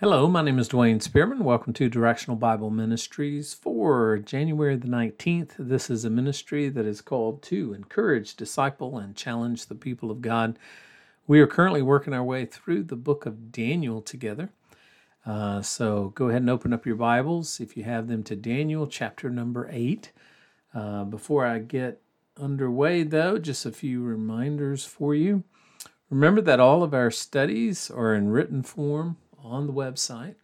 Hello, my name is Dwayne Spearman. Welcome to Directional Bible Ministries for January the 19th. This is a ministry that is called to encourage, disciple, and challenge the people of God. We are currently working our way through the book of Daniel together. Uh, so go ahead and open up your Bibles if you have them to Daniel chapter number 8. Uh, before I get underway, though, just a few reminders for you. Remember that all of our studies are in written form on the website.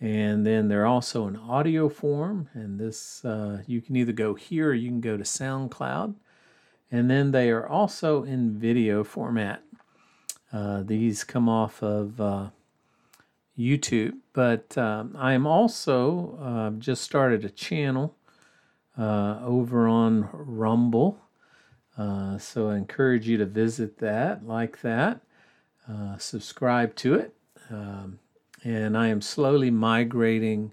And then they're also in audio form, and this uh, you can either go here or you can go to SoundCloud. And then they are also in video format. Uh, these come off of uh, YouTube, but um, I am also uh, just started a channel uh, over on Rumble. Uh, so I encourage you to visit that, like that, subscribe to it um, and I am slowly migrating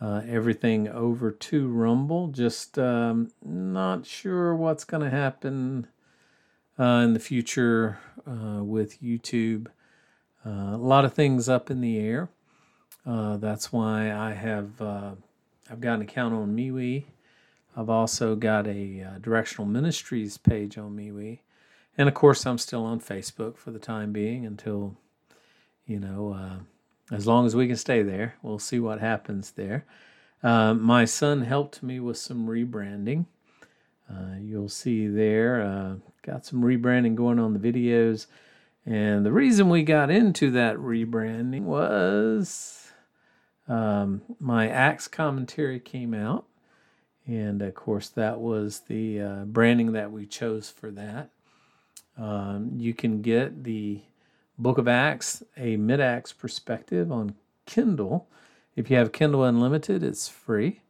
uh, everything over to Rumble. Just um, not sure what's going to happen uh, in the future uh, with YouTube. Uh, a lot of things up in the air. Uh, that's why I have uh, I've got an account on MeWe. I've also got a directional ministries page on MeWe. And of course, I'm still on Facebook for the time being until you know, uh, as long as we can stay there, we'll see what happens there. Uh, my son helped me with some rebranding. Uh, you'll see there, uh, got some rebranding going on the videos. And the reason we got into that rebranding was um, my Acts commentary came out. And of course, that was the uh, branding that we chose for that. Um, you can get the Book of Acts, a mid Acts perspective on Kindle. If you have Kindle Unlimited, it's free.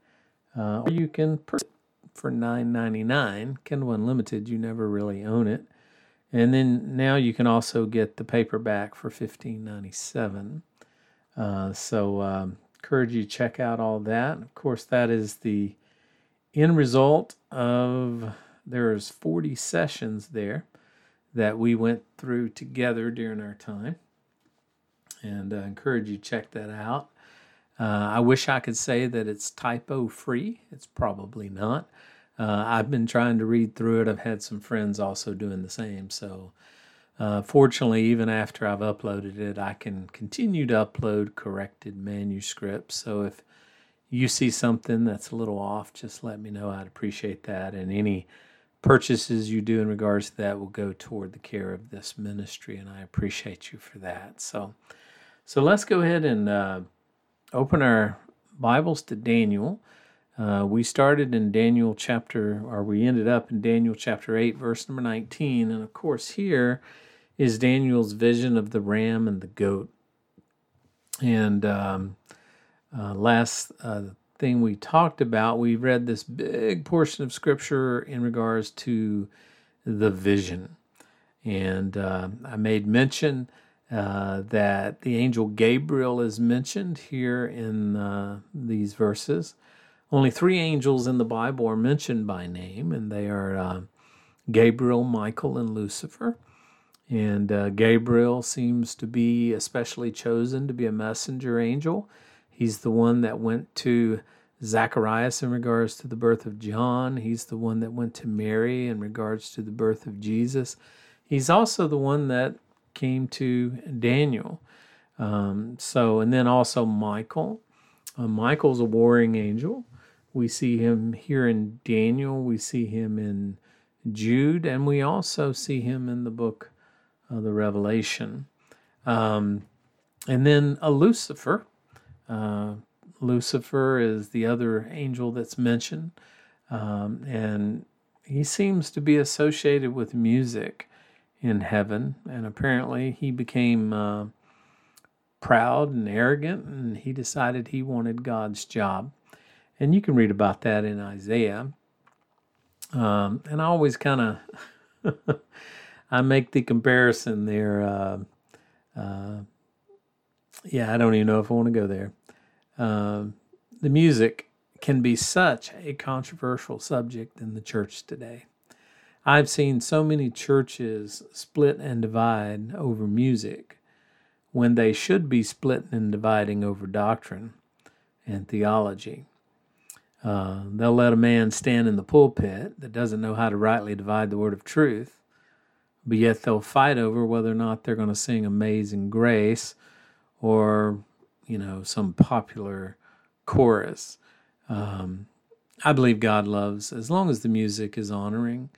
Uh, or you can purchase it for $9.99. Kindle Unlimited, you never really own it. And then now you can also get the paperback for $15.97. Uh, so um, encourage you to check out all that. Of course, that is the end result of there's 40 sessions there that we went through together during our time. And I encourage you to check that out. Uh, I wish I could say that it's typo free. It's probably not. Uh, I've been trying to read through it. I've had some friends also doing the same. So, uh, fortunately, even after I've uploaded it, I can continue to upload corrected manuscripts. So, if you see something that's a little off, just let me know. I'd appreciate that. And any purchases you do in regards to that will go toward the care of this ministry, and I appreciate you for that. So, so let's go ahead and uh, open our Bibles to Daniel. Uh, we started in Daniel chapter, or we ended up in Daniel chapter 8, verse number 19. And of course, here is Daniel's vision of the ram and the goat. And um, uh, last uh, thing we talked about, we read this big portion of scripture in regards to the vision. And uh, I made mention uh, that the angel Gabriel is mentioned here in uh, these verses. Only three angels in the Bible are mentioned by name, and they are uh, Gabriel, Michael, and Lucifer. And uh, Gabriel seems to be especially chosen to be a messenger angel He's the one that went to Zacharias in regards to the birth of John. He's the one that went to Mary in regards to the birth of Jesus. He's also the one that came to Daniel. Um, so, and then also Michael. Uh, Michael's a warring angel. We see him here in Daniel. We see him in Jude, and we also see him in the book of the Revelation. Um, and then a Lucifer. Uh, Lucifer is the other angel that's mentioned, um, and he seems to be associated with music in heaven. And apparently, he became uh, proud and arrogant, and he decided he wanted God's job. And you can read about that in Isaiah. Um, and I always kind of I make the comparison there. Uh, uh, yeah, I don't even know if I want to go there. Um, the music can be such a controversial subject in the church today. I've seen so many churches split and divide over music when they should be splitting and dividing over doctrine and theology. Uh, they'll let a man stand in the pulpit that doesn't know how to rightly divide the word of truth, but yet they'll fight over whether or not they're going to sing Amazing Grace or, you know, some popular chorus. Um, I believe God loves as long as the music is honoring.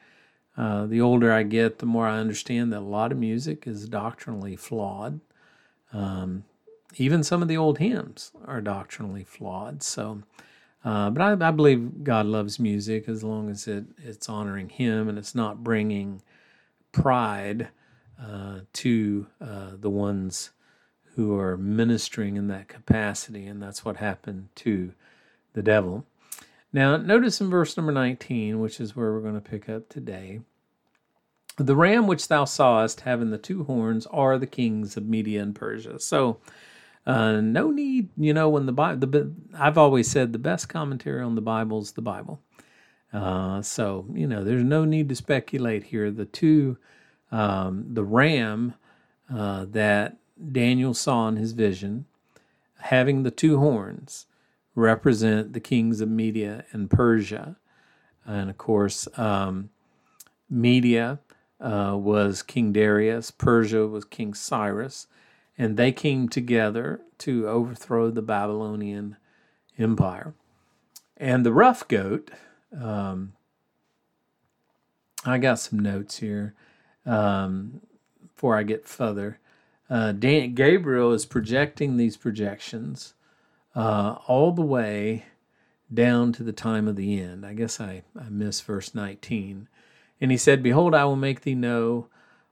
Uh, the older I get, the more I understand that a lot of music is doctrinally flawed. Um, even some of the old hymns are doctrinally flawed. So, uh, but I, I, believe God loves music as long as it, it's honoring Him and it's not bringing pride uh, to uh, the ones who are ministering in that capacity. And that's what happened to the devil. Now, notice in verse number 19, which is where we're going to pick up today. The ram which thou sawest having the two horns are the kings of Media and Persia. So, uh, no need, you know, when the Bible, the, I've always said the best commentary on the Bible is the Bible. Uh, so, you know, there's no need to speculate here. The two, um, the ram uh, that Daniel saw in his vision, having the two horns, represent the kings of Media and Persia. And of course, um, Media uh, was King Darius, Persia was King Cyrus, and they came together to overthrow the Babylonian Empire. And the rough goat, um, I got some notes here um, before I get further. Uh, Dan- Gabriel is projecting these projections uh, all the way down to the time of the end. I guess I, I missed verse 19. And he said, Behold, I will make thee know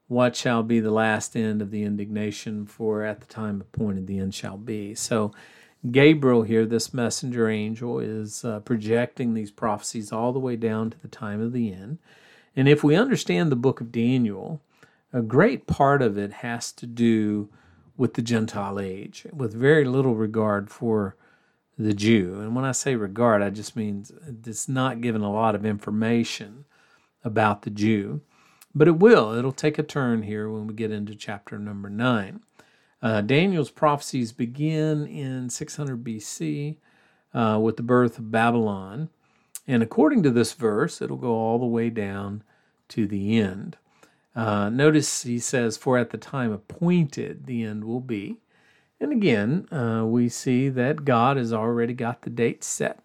what shall be the last end of the indignation, for at the time appointed the end shall be. So, Gabriel here, this messenger angel, is uh, projecting these prophecies all the way down to the time of the end. And if we understand the book of Daniel, a great part of it has to do with the Gentile age, with very little regard for the Jew. And when I say regard, I just mean it's not given a lot of information about the Jew. But it will. It'll take a turn here when we get into chapter number nine. Uh, Daniel's prophecies begin in 600 BC uh, with the birth of Babylon. And according to this verse, it'll go all the way down to the end. Uh, notice he says, For at the time appointed, the end will be. And again, uh, we see that God has already got the date set.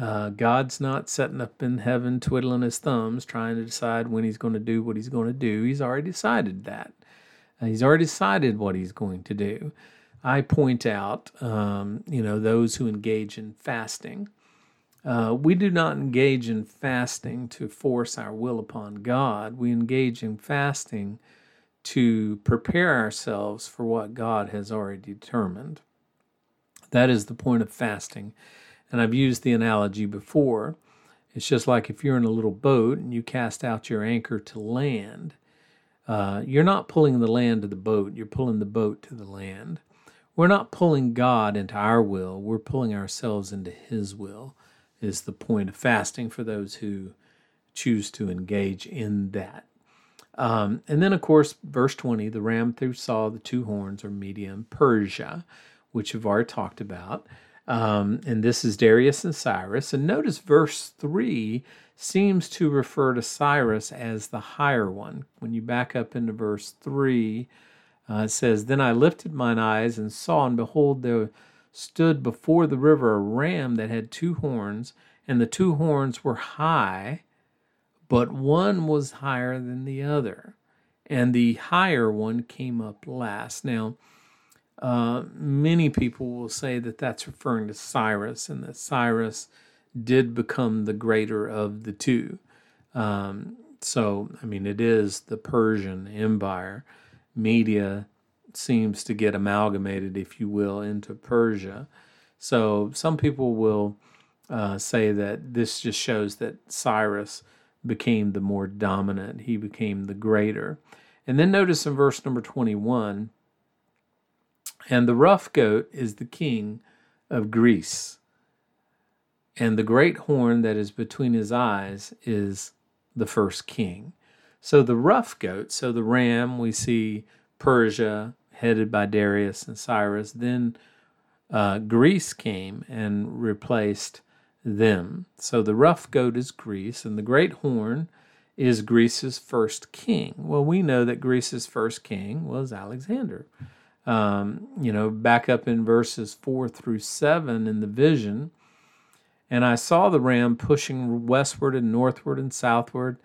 Uh, God's not sitting up in heaven twiddling his thumbs trying to decide when he's going to do what he's going to do. He's already decided that. Uh, he's already decided what he's going to do. I point out, um, you know, those who engage in fasting. Uh, we do not engage in fasting to force our will upon God. We engage in fasting to prepare ourselves for what God has already determined. That is the point of fasting. And I've used the analogy before. It's just like if you're in a little boat and you cast out your anchor to land, uh, you're not pulling the land to the boat, you're pulling the boat to the land. We're not pulling God into our will, we're pulling ourselves into His will is the point of fasting for those who choose to engage in that. Um, and then, of course, verse 20 the ram through saw the two horns or medium Persia, which we've already talked about. Um, and this is Darius and Cyrus. And notice verse 3 seems to refer to Cyrus as the higher one. When you back up into verse 3, uh, it says, Then I lifted mine eyes and saw, and behold, there stood before the river a ram that had two horns, and the two horns were high, but one was higher than the other. And the higher one came up last. Now, uh, many people will say that that's referring to Cyrus, and that Cyrus did become the greater of the two. Um, so, I mean, it is the Persian Empire. Media seems to get amalgamated, if you will, into Persia. So some people will uh, say that this just shows that Cyrus became the more dominant, he became the greater. And then notice in verse number 21 and the rough goat is the king of Greece, and the great horn that is between his eyes is the first king. So the rough goat, so the ram, we see Persia, headed by Darius and Cyrus. Then uh, Greece came and replaced them. So the rough goat is Greece, and the great horn is Greece's first king. Well, we know that Greece's first king was Alexander. Um, you know, back up in verses four through seven in the vision, and I saw the ram pushing westward and northward and southward,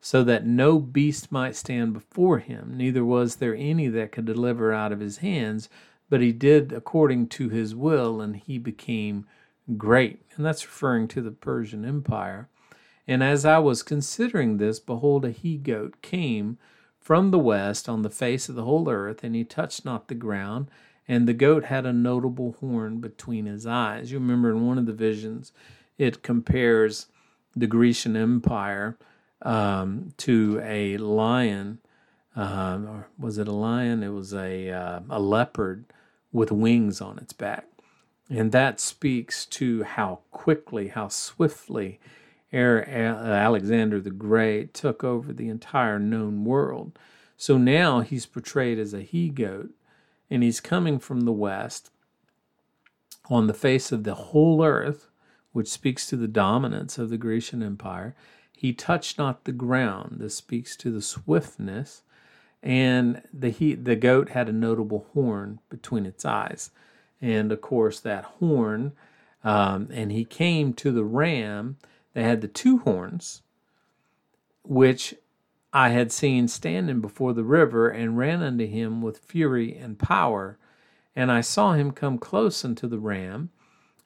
so that no beast might stand before him, neither was there any that could deliver out of his hands, but he did according to his will, and he became great. And that's referring to the Persian Empire. And as I was considering this, behold, a he goat came from the west on the face of the whole earth, and he touched not the ground. And the goat had a notable horn between his eyes. You remember in one of the visions, it compares the Grecian Empire um, to a lion. Uh, or was it a lion? It was a, uh, a leopard with wings on its back. And that speaks to how quickly, how swiftly Alexander the Great took over the entire known world. So now he's portrayed as a he goat, and he's coming from the west on the face of the whole earth, which speaks to the dominance of the Grecian Empire. He touched not the ground. This speaks to the swiftness. And the he, the goat had a notable horn between its eyes. And of course, that horn, um, and he came to the ram that had the two horns, which I had seen standing before the river, and ran unto him with fury and power. And I saw him come close unto the ram,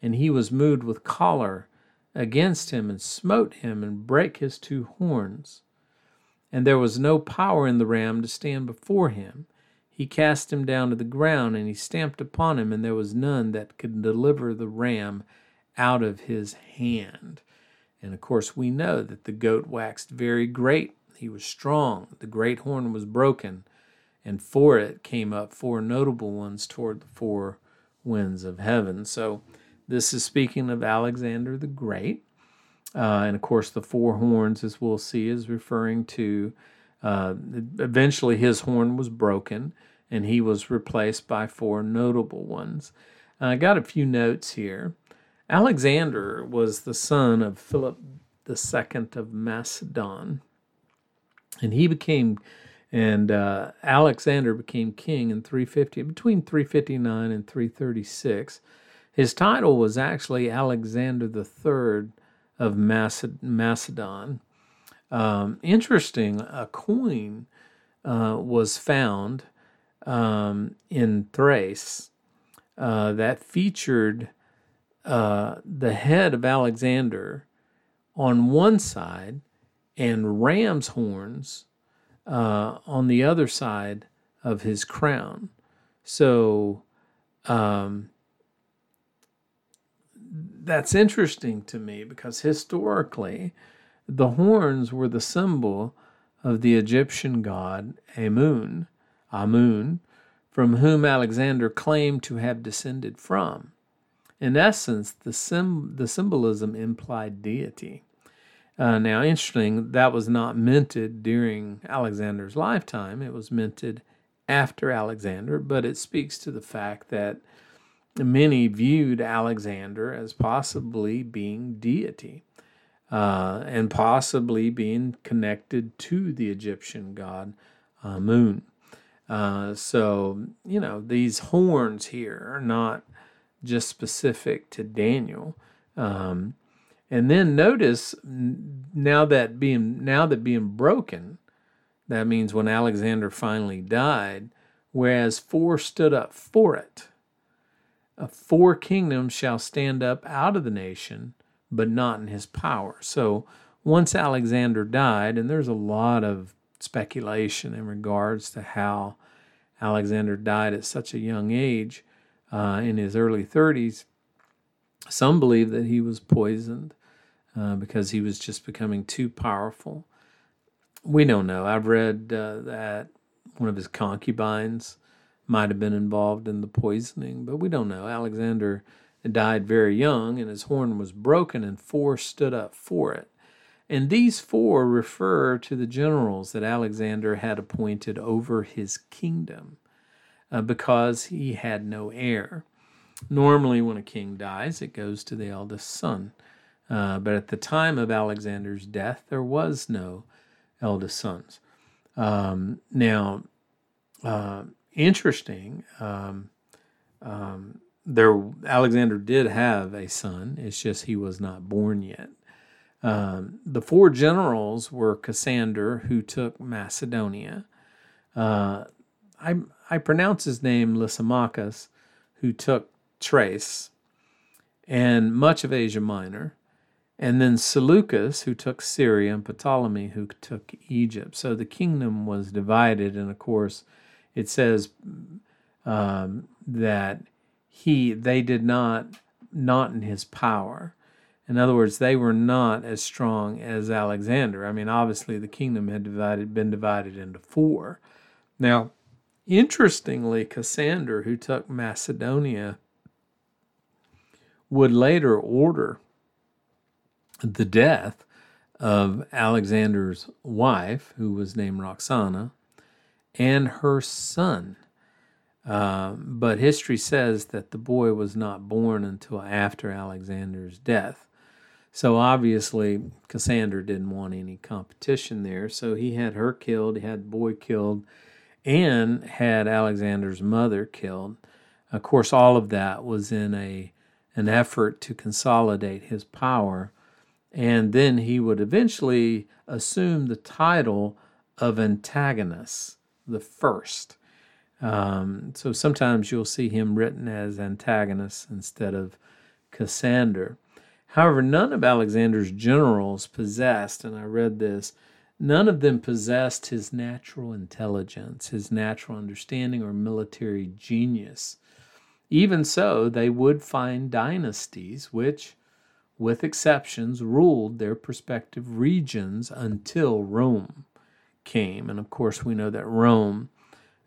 and he was moved with choler against him, and smote him, and brake his two horns. And there was no power in the ram to stand before him. He cast him down to the ground, and he stamped upon him, and there was none that could deliver the ram out of his hand. And of course, we know that the goat waxed very great. He was strong. The great horn was broken, and for it came up four notable ones toward the four winds of heaven. So, this is speaking of Alexander the Great. Uh, and of course, the four horns, as we'll see, is referring to uh, eventually his horn was broken and he was replaced by four notable ones. I got a few notes here. Alexander was the son of Philip II of Macedon, and he became, and uh, Alexander became king in 350, between 359 and 336. His title was actually Alexander III of Macedon. Um, interesting, a coin uh, was found um, in Thrace uh, that featured uh, the head of Alexander on one side and ram's horns uh, on the other side of his crown. So um, that's interesting to me because historically, the horns were the symbol of the Egyptian god Amun, Amun, from whom Alexander claimed to have descended from. In essence, the, sim- the symbolism implied deity. Uh, now, interesting, that was not minted during Alexander's lifetime. It was minted after Alexander, but it speaks to the fact that many viewed Alexander as possibly being deity uh, and possibly being connected to the Egyptian god Amun. Uh, so, you know, these horns here are not just specific to Daniel. Um, and then notice now that being now that being broken, that means when Alexander finally died, whereas four stood up for it. A four kingdoms shall stand up out of the nation, but not in his power. So once Alexander died, and there's a lot of speculation in regards to how Alexander died at such a young age, uh, in his early 30s. Some believe that he was poisoned uh, because he was just becoming too powerful. We don't know. I've read uh, that one of his concubines might have been involved in the poisoning, but we don't know. Alexander died very young, and his horn was broken, and four stood up for it. And these four refer to the generals that Alexander had appointed over his kingdom. uh, because he had no heir. Normally, when a king dies, it goes to the eldest son. Uh, but at the time of Alexander's death, there was no eldest sons. Um, now, uh, interesting. Um, um, there, Alexander did have a son. It's just he was not born yet. Um, the four generals were Cassander, who took Macedonia. Uh, I I pronounce his name Lysimachus, who took Thrace and much of Asia Minor, and then Seleucus, who took Syria, and Ptolemy, who took Egypt. So the kingdom was divided, and of course, it says um, that he they did not not in his power. In other words, they were not as strong as Alexander. I mean, obviously, the kingdom had divided been divided into four. Now, interestingly, Cassander, who took Macedonia, would later order the death of Alexander's wife, who was named Roxana, and her son. Uh, but history says that the boy was not born until after Alexander's death. So obviously, Cassander didn't want any competition there. So he had her killed, he had the boy killed, and had Alexander's mother killed. Of course, all of that was in a an effort to consolidate his power. And then he would eventually assume the title of Antigonus the first. Um, so sometimes you'll see him written as Antigonus instead of Cassander. However, none of Alexander's generals possessed, and I read this, none of them possessed his natural intelligence, his natural understanding, or military genius. Even so, they would find dynasties which, with exceptions, ruled their respective regions until Rome came. And of course, we know that Rome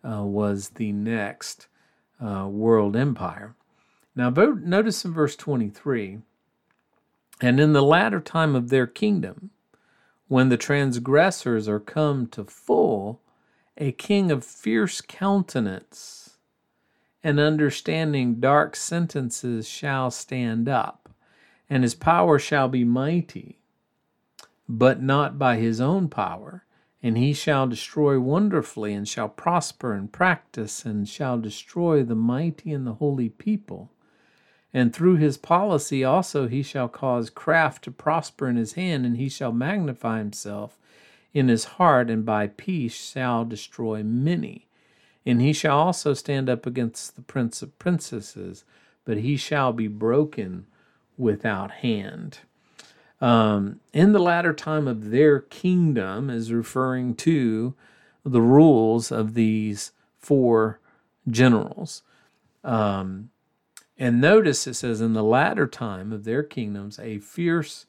uh, was the next uh, world empire. Now, notice in verse 23 and in the latter time of their kingdom, when the transgressors are come to full, a king of fierce countenance and understanding dark sentences shall stand up, and his power shall be mighty, but not by his own power. And he shall destroy wonderfully, and shall prosper and practice, and shall destroy the mighty and the holy people. And through his policy also he shall cause craft to prosper in his hand, and he shall magnify himself in his heart, and by peace shall destroy many. And he shall also stand up against the prince of princesses, but he shall be broken without hand. Um, in the latter time of their kingdom is referring to the rules of these four generals. Um, and notice it says, in the latter time of their kingdoms, a fierce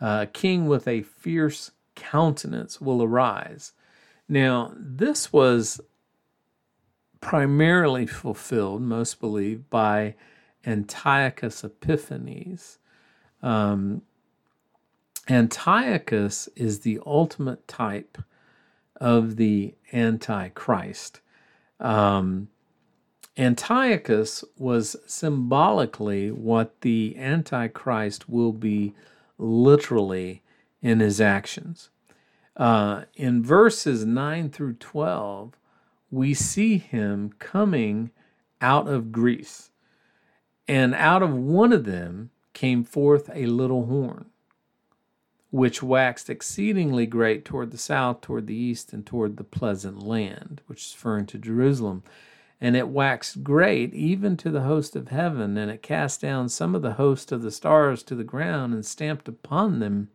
uh, king with a fierce countenance will arise. Now, this was primarily fulfilled, most believe, by Antiochus Epiphanes. Um, Antiochus is the ultimate type of the Antichrist. Um, Antiochus was symbolically what the Antichrist will be literally in his actions. Uh, in verses 9 through 12, we see him coming out of Greece. And out of one of them came forth a little horn, which waxed exceedingly great toward the south, toward the east, and toward the pleasant land, which is referring to Jerusalem and it waxed great even to the host of heaven, and it cast down some of the host of the stars to the ground and stamped upon them.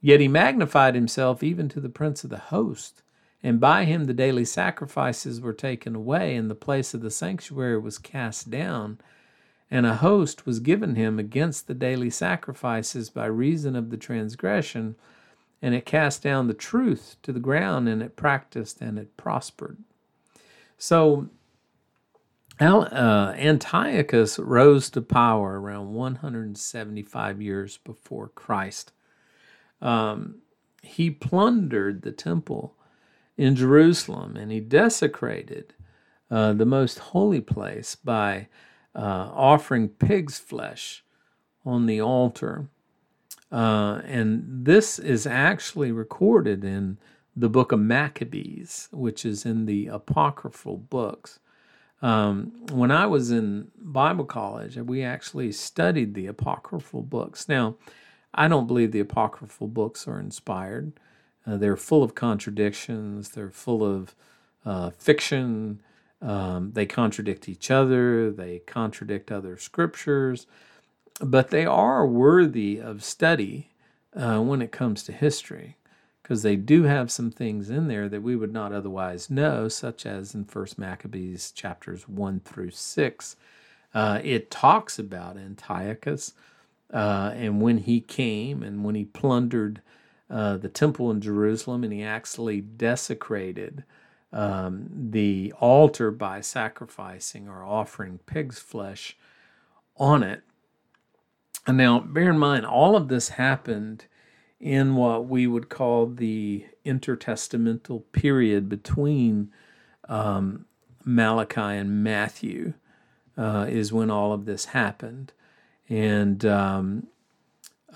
Yet he magnified himself even to the prince of the host, and by him the daily sacrifices were taken away, and the place of the sanctuary was cast down. And a host was given him against the daily sacrifices by reason of the transgression, and it cast down the truth to the ground, and it practiced and it prospered. So uh, Antiochus rose to power around 175 years before Christ. Um, he plundered the temple in Jerusalem and he desecrated uh, the most holy place by uh, offering pig's flesh on the altar. Uh, and this is actually recorded in the book of Maccabees, which is in the apocryphal books. Um, when I was in Bible college, we actually studied the apocryphal books. Now, I don't believe the apocryphal books are inspired. Uh, they're full of contradictions, they're full of uh, fiction, um, they contradict each other, they contradict other scriptures, but they are worthy of study uh, when it comes to history because they do have some things in there that we would not otherwise know, such as in First Maccabees chapters 1 through 6. Uh, it talks about Antiochus uh, and when he came and when he plundered uh, the temple in Jerusalem and he actually desecrated um, the altar by sacrificing or offering pig's flesh on it. And now, bear in mind, all of this happened in what we would call the intertestamental period between um, Malachi and Matthew, uh, is when all of this happened. And um,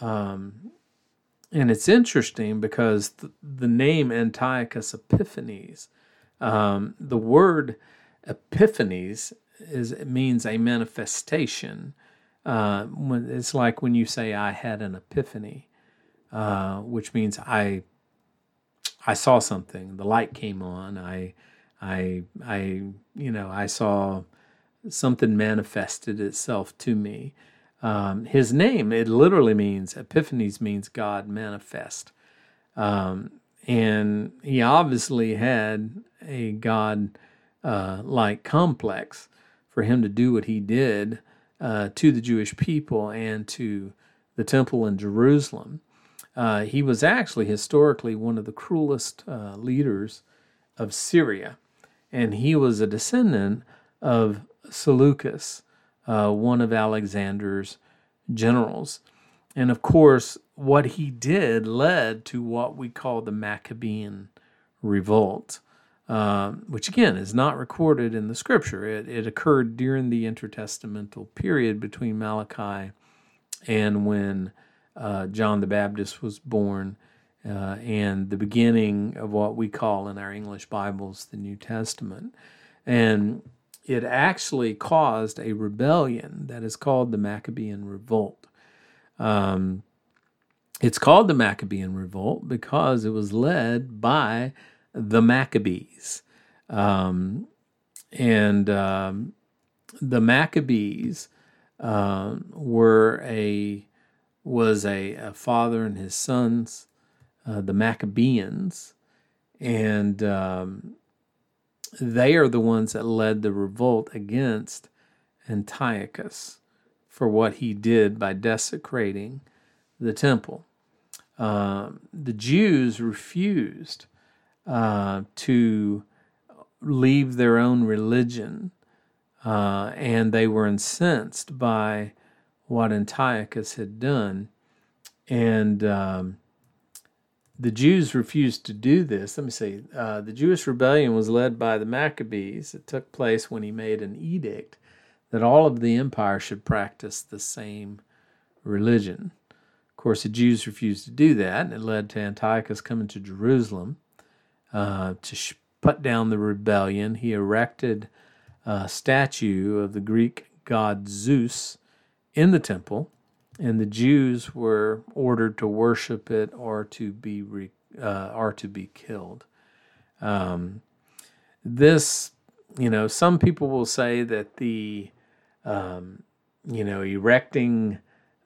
um, and it's interesting because the, the name Antiochus Epiphanes um, the word Epiphanes is it means a manifestation. Uh, when, it's like when you say I had an epiphany, uh, which means I I saw something. The light came on. I I I you know I saw something manifested itself to me. Um, his name it literally means Epiphanes means God manifest. Um, and he obviously had a God uh, like complex for him to do what he did uh, to the Jewish people and to the temple in Jerusalem. Uh, he was actually historically one of the cruelest uh, leaders of Syria, and he was a descendant of Seleucus, uh, one of Alexander's generals. And of course, what he did led to what we call the Maccabean revolt, uh, which again is not recorded in the scripture. It, it occurred during the intertestamental period between Malachi and when uh, John the Baptist was born, uh, and the beginning of what we call in our English Bibles the New Testament. And it actually caused a rebellion that is called the Maccabean Revolt. Um, it's called the Maccabean Revolt because it was led by the Maccabees. Um, and um, the Maccabees uh, were a was a, a, father and his sons, uh, the Maccabeans, and um, they are the ones that led the revolt against Antiochus for what he did by desecrating the temple. Uh, the Jews refused uh, to leave their own religion, uh, and they were incensed by what Antiochus had done. And um, the Jews refused to do this. Let me see. Uh, the Jewish rebellion was led by the Maccabees. It took place when he made an edict that all of the empire should practice the same religion. Of course, the Jews refused to do that, and it led to Antiochus coming to Jerusalem uh, to sh- put down the rebellion. He erected a statue of the Greek god Zeus in the temple, and the Jews were ordered to worship it or to be re- uh, or to be killed. Um, this, you know, some people will say that the, um, you know, erecting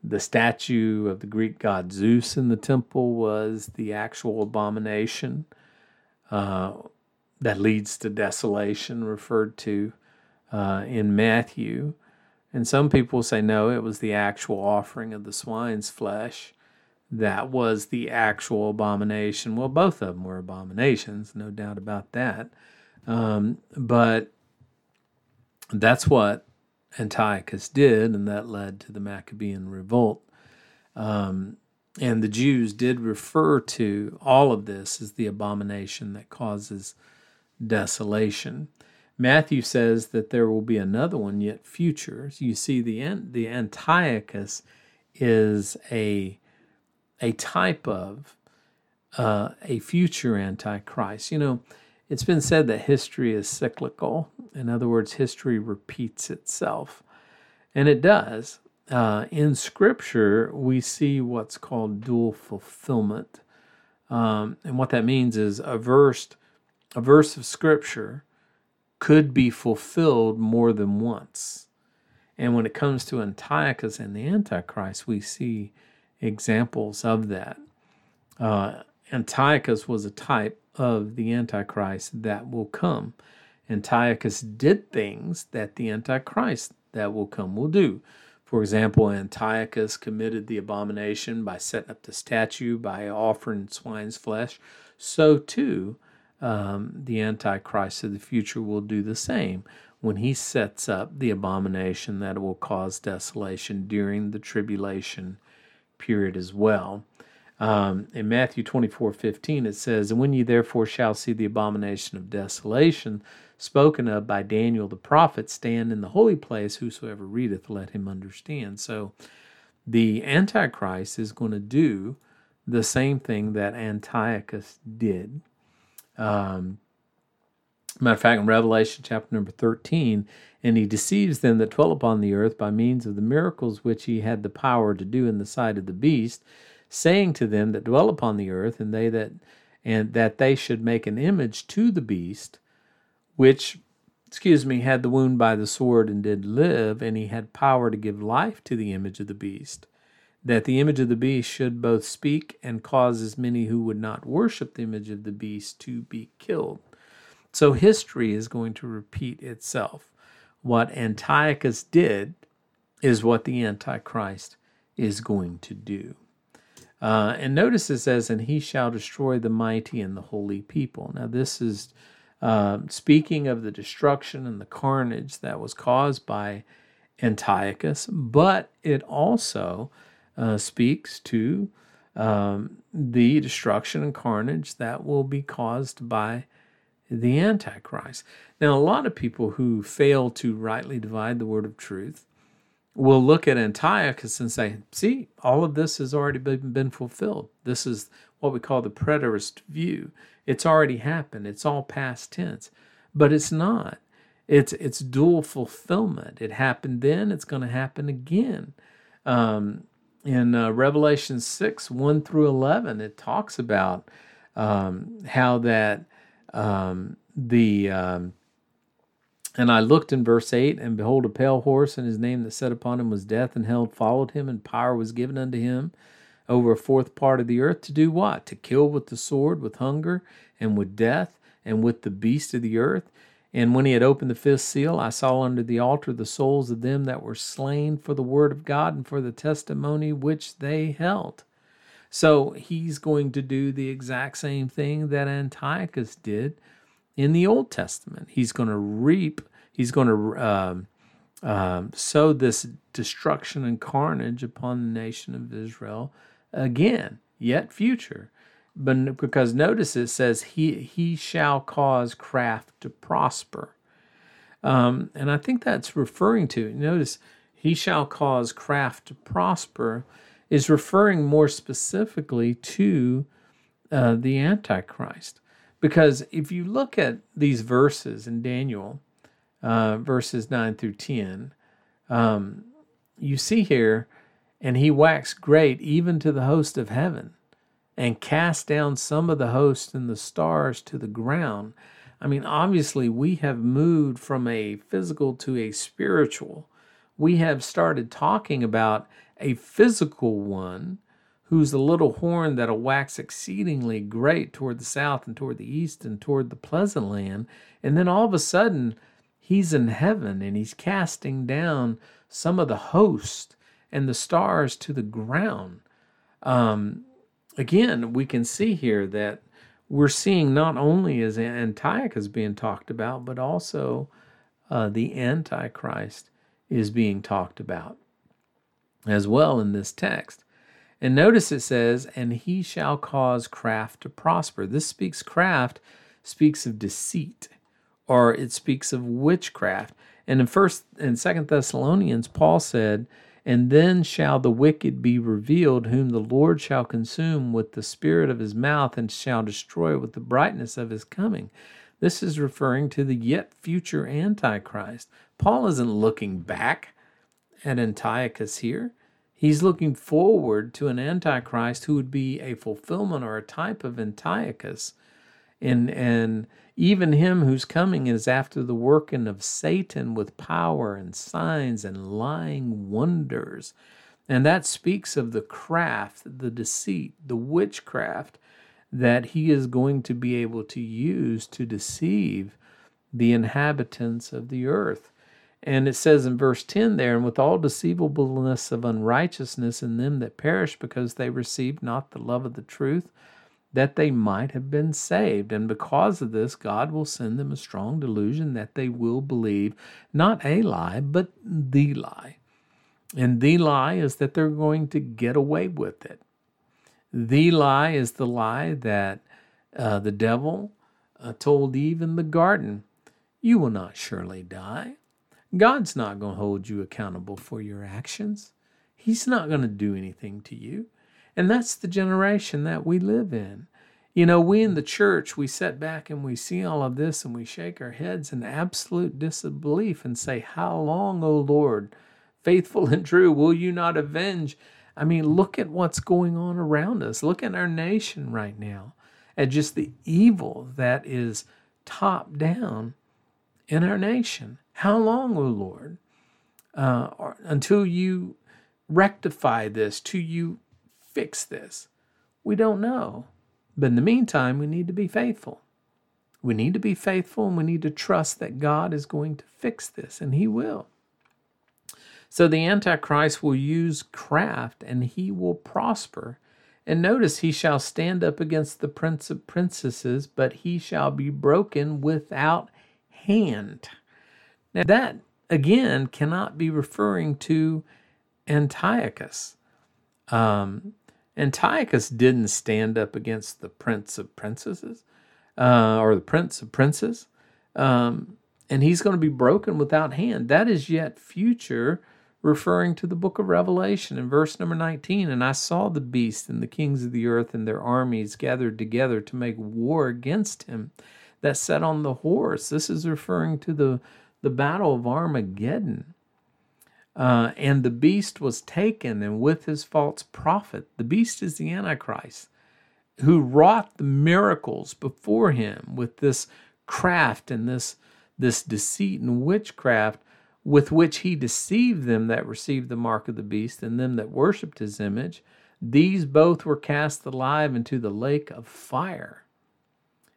the statue of the Greek god Zeus in the temple was the actual abomination uh, that leads to desolation, referred to uh, in Matthew. And some people say, no, it was the actual offering of the swine's flesh that was the actual abomination. Well, both of them were abominations, no doubt about that. Um, but that's what Antiochus did, and that led to the Maccabean revolt. Um, and the Jews did refer to all of this as the abomination that causes desolation. Matthew says that there will be another one yet future. You see, the the Antiochus is a a type of uh, a future antichrist. You know, it's been said that history is cyclical. In other words, history repeats itself, and it does. Uh, in Scripture, we see what's called dual fulfillment, um, and what that means is a verse, a verse of Scripture, could be fulfilled more than once. And when it comes to Antiochus and the Antichrist, we see examples of that. Uh, Antiochus was a type of the Antichrist that will come. Antiochus did things that the Antichrist that will come will do. For example, Antiochus committed the abomination by setting up the statue, by offering swine's flesh. So too, um, the Antichrist of the future will do the same when he sets up the abomination that will cause desolation during the tribulation period as well. Um, in Matthew 24 15, it says, And when ye therefore shall see the abomination of desolation spoken of by Daniel the prophet stand in the holy place, whosoever readeth, let him understand. So the Antichrist is going to do the same thing that Antiochus did. Um, matter of fact, in Revelation chapter number 13, and he deceives them that dwell upon the earth by means of the miracles which he had the power to do in the sight of the beast saying to them that dwell upon the earth, and they that and that they should make an image to the beast, which excuse me, had the wound by the sword and did live, and he had power to give life to the image of the beast, that the image of the beast should both speak and cause as many who would not worship the image of the beast to be killed. So history is going to repeat itself. What Antiochus did is what the Antichrist is going to do. Uh, and notice it says, and he shall destroy the mighty and the holy people. Now, this is uh, speaking of the destruction and the carnage that was caused by Antiochus, but it also uh, speaks to um, the destruction and carnage that will be caused by the Antichrist. Now, a lot of people who fail to rightly divide the word of truth will look at Antiochus and say, see, all of this has already been, been fulfilled. This is what we call the preterist view. It's already happened. It's all past tense. But it's not. It's it's dual fulfillment. It happened then. It's going to happen again. Um, in uh, Revelation six one through eleven, it talks about um, how that um, the um, and I looked in verse 8, and behold, a pale horse, and his name that sat upon him was Death, and hell followed him, and power was given unto him over a fourth part of the earth to do what? To kill with the sword, with hunger, and with death, and with the beast of the earth. And when he had opened the fifth seal, I saw under the altar the souls of them that were slain for the word of God and for the testimony which they held. So he's going to do the exact same thing that Antiochus did in the Old Testament. He's going to reap, he's going to um, um, sow this destruction and carnage upon the nation of Israel again, yet future. But because notice it says he he shall cause craft to prosper, um, and I think that's referring to notice he shall cause craft to prosper is referring more specifically to uh, the Antichrist. Because if you look at these verses in Daniel, uh, verses 9 through 10, um, you see here, and he waxed great even to the host of heaven, and cast down some of the host and the stars to the ground. I mean, obviously, we have moved from a physical to a spiritual. We have started talking about a physical one who's the little horn that'll wax exceedingly great toward the south and toward the east and toward the pleasant land. And then all of a sudden, he's in heaven and he's casting down some of the host and the stars to the ground. Um, again, we can see here that we're seeing not only as Antiochus being talked about, but also uh, the Antichrist is being talked about as well in this text. And notice it says, and he shall cause craft to prosper. This speaks craft, speaks of deceit or it speaks of witchcraft. And in first and second Thessalonians, Paul said, And then shall the wicked be revealed, whom the Lord shall consume with the spirit of his mouth, and shall destroy with the brightness of his coming. This is referring to the yet future Antichrist. Paul isn't looking back at Antiochus here. He's looking forward to an Antichrist who would be a fulfillment or a type of Antiochus. And, and even him who's coming is after the working of Satan with power and signs and lying wonders. And that speaks of the craft, the deceit, the witchcraft that he is going to be able to use to deceive the inhabitants of the earth. And it says in verse 10 there, and with all deceivableness of unrighteousness in them that perish because they received not the love of the truth, that they might have been saved. And because of this, God will send them a strong delusion that they will believe not a lie, but the lie. And the lie is that they're going to get away with it. The lie is the lie that uh, the devil uh, told Eve in the garden You will not surely die. God's not going to hold you accountable for your actions. He's not going to do anything to you. And that's the generation that we live in. You know, we in the church, we sit back and we see all of this and we shake our heads in absolute disbelief and say, How long, O Lord, faithful and true, will you not avenge? I mean, look at what's going on around us. Look at our nation right now, at just the evil that is top down in our nation. How long, O Lord, uh, until you rectify this, till you fix this? We don't know. But in the meantime, we need to be faithful. We need to be faithful and we need to trust that God is going to fix this, and He will. So the Antichrist will use craft and he will prosper. And notice he shall stand up against the prince of princesses, but he shall be broken without hand. Now, that again cannot be referring to Antiochus. Um, Antiochus didn't stand up against the prince of princesses uh, or the prince of princes, um, and he's going to be broken without hand. That is yet future, referring to the book of Revelation in verse number 19. And I saw the beast and the kings of the earth and their armies gathered together to make war against him that sat on the horse. This is referring to the, the battle of Armageddon. Uh, and the beast was taken, and with his false prophet, the beast is the Antichrist, who wrought the miracles before him with this craft and this, this deceit and witchcraft with which he deceived them that received the mark of the beast and them that worshipped his image. These both were cast alive into the lake of fire.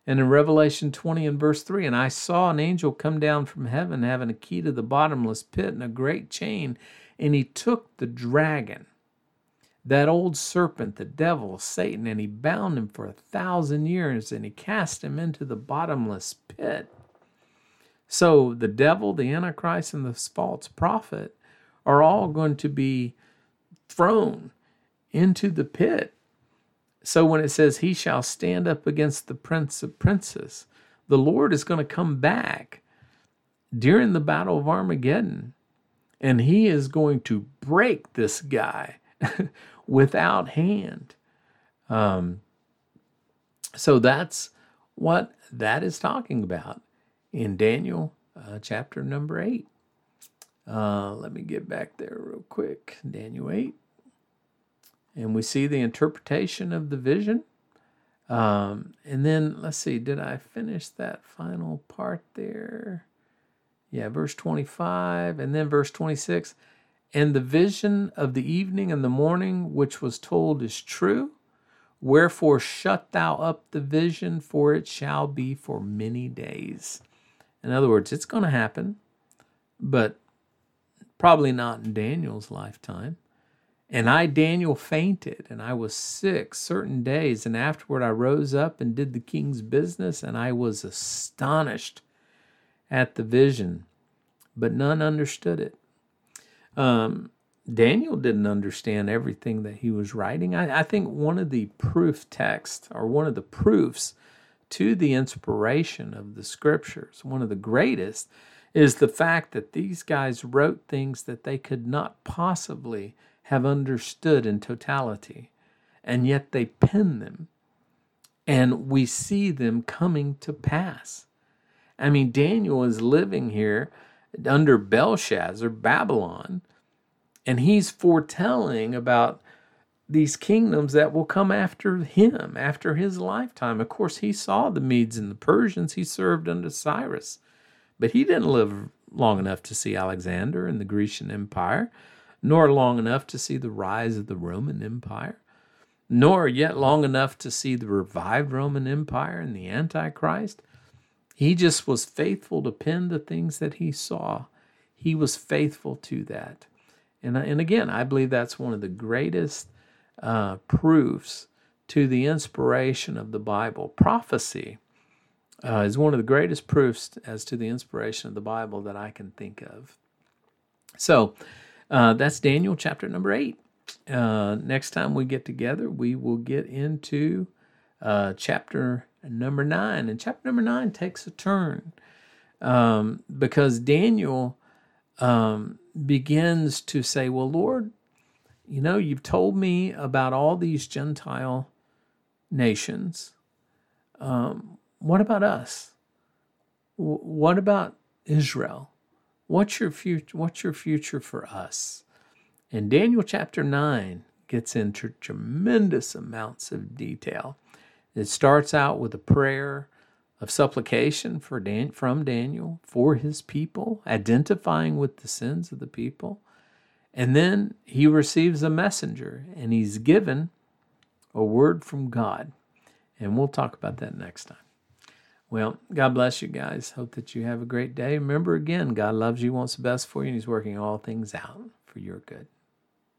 And in Revelation 20 and verse 3, and I saw an angel come down from heaven having a key to the bottomless pit and a great chain, and he took the dragon, that old serpent, the devil, Satan, and he bound him for a thousand years, and he cast him into the bottomless pit. So the devil, the Antichrist, and the false prophet are all going to be thrown into the pit so when it says, He shall stand up against the prince of princes, the Lord is going to come back during the battle of Armageddon and he is going to break this guy without hand. Um, so that's what that is talking about in Daniel uh, chapter number 8. Uh, let me get back there real quick. Daniel 8 and we see the interpretation of the vision. Um, and then let's see, did I finish that final part there? Yeah, verse 25, and then verse 26. And the vision of the evening and the morning which was told is true. Wherefore shut thou up the vision, for it shall be for many days. In other words, it's going to happen, but probably not in Daniel's lifetime. And I, Daniel, fainted, and I was sick certain days. And afterward I rose up and did the king's business, and I was astonished at the vision, but none understood it. Um, Daniel didn't understand everything that he was writing. I, I think one of the proof texts, or one of the proofs to the inspiration of the scriptures, one of the greatest, is the fact that these guys wrote things that they could not possibly have understood in totality, and yet they penned them, and we see them coming to pass. I mean, Daniel is living here under Belshazzar, Babylon, and he's foretelling about these kingdoms that will come after him, after his lifetime. Of course, he saw the Medes and the Persians, he served under Cyrus, but he didn't live long enough to see Alexander and the Grecian Empire, nor long enough to see the rise of the Roman Empire, nor yet long enough to see the revived Roman Empire and the Antichrist. He just was faithful to pen the things that he saw. He was faithful to that. And, and again, I believe that's one of the greatest uh, proofs to the inspiration of the Bible. Prophecy uh, is one of the greatest proofs as to the inspiration of the Bible that I can think of. So uh, that's Daniel chapter number eight. Uh, next time we get together, we will get into uh, chapter number nine. And chapter number nine takes a turn um, because Daniel um, begins to say, Well, Lord, you know, you've told me about all these Gentile nations. Um, what about us? W- what about Israel? What's your future? What's your future for us? And Daniel chapter nine gets into tremendous amounts of detail. It starts out with a prayer of supplication for Dan- from Daniel for his people, identifying with the sins of the people. And then he receives a messenger and he's given a word from God. And we'll talk about that next time. Well, God bless you guys. Hope that you have a great day. Remember again, God loves you, wants the best for you, and He's working all things out for your good.